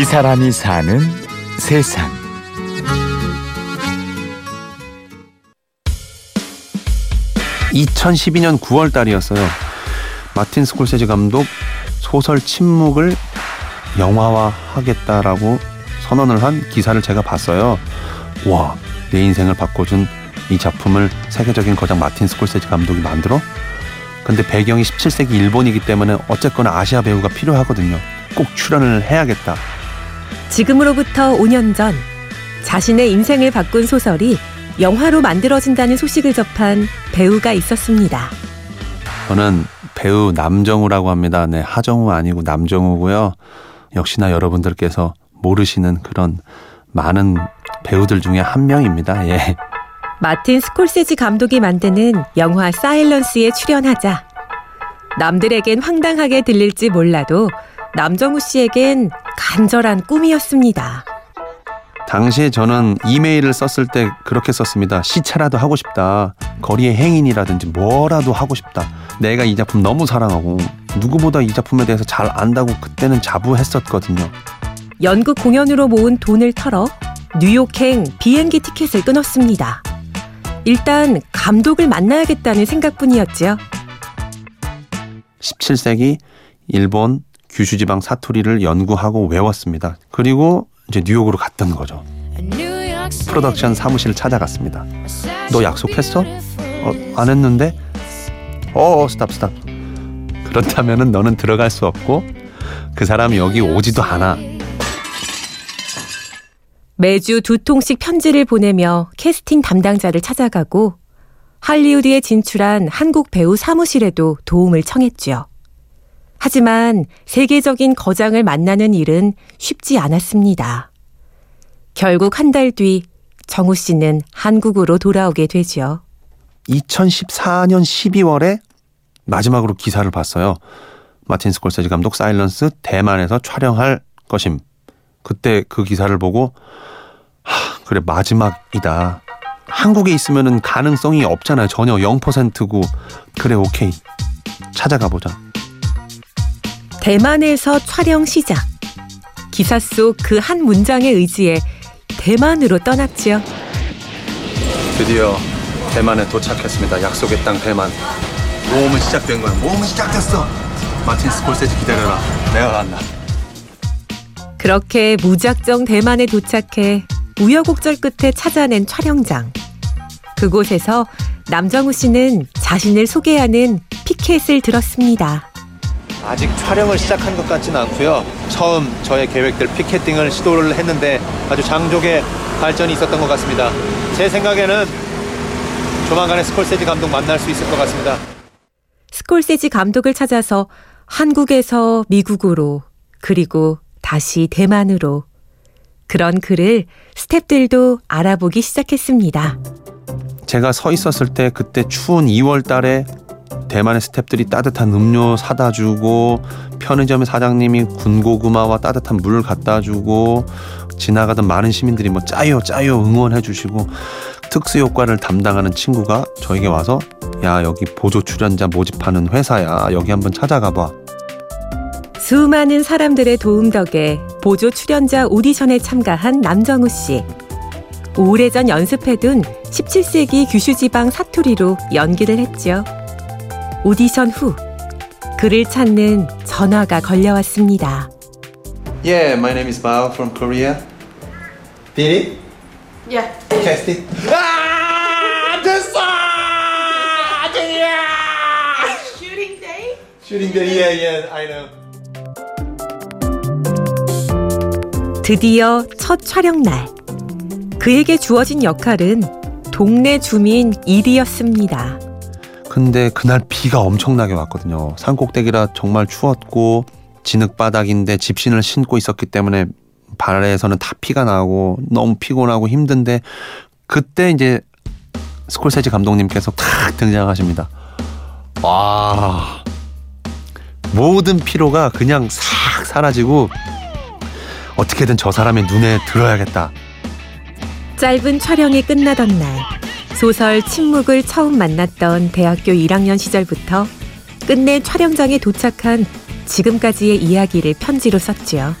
이 사람이 사는 세상. (2012년 9월) 달이었어요. 마틴 스콜세지 감독 소설 침묵을 영화화 하겠다라고 선언을 한 기사를 제가 봤어요. 와 내 인생을 바꿔준 이 작품을 세계적인 거장 마틴 스콜세지 감독이 만들어? 근데 배경이 17세기 일본이기 때문에 어쨌거나 아시아 배우가 필요하거든요. 꼭 출연을 해야겠다 지금으로부터 5년 전 자신의 인생을 바꾼 소설이 영화로 만들어진다는 소식을 접한 배우가 있었습니다. 저는 배우 남정우라고 합니다. 네, 하정우 아니고 남정우고요. 역시나 여러분들께서 모르시는 그런 많은 배우들 중에 한 명입니다. 예. 마틴 스콜세지 감독이 만드는 영화 사일런스에 출연하자 남들에겐 황당하게 들릴지 몰라도 남정우 씨에겐 간절한 꿈이었습니다. 당시에 저는 이메일을 썼을 때 그렇게 썼습니다. 시차라도 하고 싶다. 거리의 행인이라든지 뭐라도 하고 싶다. 내가 이 작품 너무 사랑하고 누구보다 이 작품에 대해서 잘 안다고 그때는 자부했었거든요. 연극 공연으로 모은 돈을 털어 뉴욕행 비행기 티켓을 끊었습니다. 일단 감독을 만나야겠다는 생각뿐이었죠. 17세기 일본 규슈지방 사투리를 연구하고 외웠습니다. 그리고 이제 뉴욕으로 갔던 거죠. 프로덕션 사무실을 찾아갔습니다. 너 약속했어? 어, 안 했는데? 어, 어 stop stop. 그렇다면은 너는 들어갈 수 없고 그 사람이 여기 오지도 않아. 매주 두 통씩 편지를 보내며 캐스팅 담당자를 찾아가고 할리우드에 진출한 한국 배우 사무실에도 도움을 청했죠. 하지만 세계적인 거장을 만나는 일은 쉽지 않았습니다. 결국 한 달 뒤 정우 씨는 한국으로 돌아오게 되죠. 2014년 12월에 마지막으로 기사를 봤어요. 마틴 스콜세지 감독 사일런스 대만에서 촬영할 것임. 그때 그 기사를 보고 하, 그래 마지막이다. 한국에 있으면은 가능성이 없잖아요. 전혀 0%고 그래 오케이 찾아가 보자. 대만에서 촬영 시작. 기사 속 그 한 문장의 의지에 대만으로 떠났지요. 드디어 대만에 도착했습니다. 약속의 땅 대만. 모험은 시작된 거야. 모험은 시작됐어. 마틴 스콜세지 기다려라. 내가 간다. 그렇게 무작정 대만에 도착해 우여곡절 끝에 찾아낸 촬영장. 그곳에서 남정우 씨는 자신을 소개하는 피켓을 들었습니다. 아직 촬영을 시작한 것 같지는 않고요. 처음 저의 계획들 피켓팅을 시도를 했는데 아주 장족의 발전이 있었던 것 같습니다. 제 생각에는 조만간에 스콜세지 감독 만날 수 있을 것 같습니다. 스콜세지 감독을 찾아서 한국에서 미국으로 그리고 다시 대만으로 그런 글을 스탭들도 알아보기 시작했습니다. 제가 서 있었을 때 그때 추운 2월 달에 대만의 스탭들이 따뜻한 음료 사다 주고 편의점의 사장님이 군고구마와 따뜻한 물 갖다 주고 지나가던 많은 시민들이 뭐 짜요 짜요 응원해 주시고 특수 효과를 담당하는 친구가 저에게 와서 야 여기 보조 출연자 모집하는 회사야 여기 한번 찾아가 봐. 수많은 사람들의 도움 덕에 보조 출연자 오디션에 참가한 남정우 씨. 오래전 연습해둔 17세기 규슈지방 사투리로 연기를 했죠. 오디션 후 그를 찾는 전화가 걸려왔습니다. Yeah, my name is Bao from Korea. Did it? Yeah. Cast it. 아, 됐어! Shooting day? Shooting the yeah, yeah, I know. 드디어 첫 촬영 날. 그에게 주어진 역할은 동네 주민 일이었습니다. 근데 그날 비가 엄청나게 왔거든요. 산 꼭대기라 정말 추웠고 진흙바닥인데 집신을 신고 있었기 때문에 발에서는 다 피가 나고 너무 피곤하고 힘든데 그때 이제 스콜세지 감독님께서 탁 등장하십니다. 와 모든 피로가 그냥 싹 사라지고 어떻게든 저 사람의 눈에 들어야겠다. 짧은 촬영이 끝나던 날 소설 침묵을 처음 만났던 대학교 1학년 시절부터 끝내 촬영장에 도착한 지금까지의 이야기를 편지로 썼지요.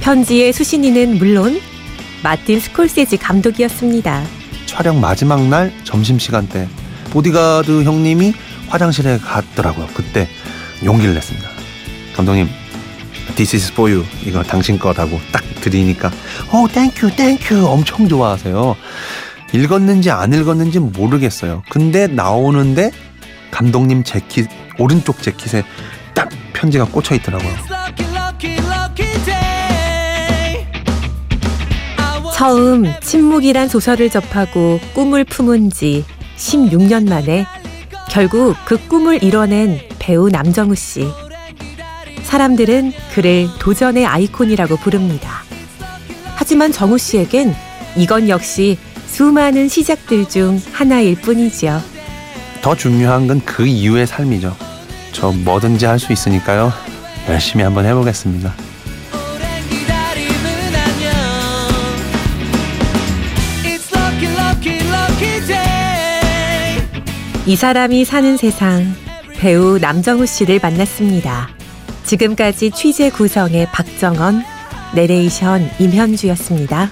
편지의 수신인은 물론 마틴 스콜세지 감독이었습니다. 촬영 마지막 날 점심시간 때 보디가드 형님이 화장실에 갔더라고요. 그때 용기를 냈습니다. 감독님, This is for you. 이거 당신 거라고 딱 드리니까 어, thank you, thank you 엄청 좋아하세요. 읽었는지 안 읽었는지 모르겠어요. 근데 나오는데 감독님 재킷 오른쪽 재킷에 딱 편지가 꽂혀 있더라고요. 처음 침묵이란 소설을 접하고 꿈을 품은 지 16년 만에 결국 그 꿈을 이뤄낸 배우 남정우 씨. 사람들은 그를 도전의 아이콘이라고 부릅니다. 하지만 정우 씨에겐 이건 역시 수많은 시작들 중 하나일 뿐이지요. 더 중요한 건 그 이후의 삶이죠. 저 뭐든지 할 수 있으니까요. 열심히 한번 해보겠습니다. 이 사람이 사는 세상 배우 남정우 씨를 만났습니다. 지금까지 취재 구성의 박정원, 내레이션 임현주였습니다.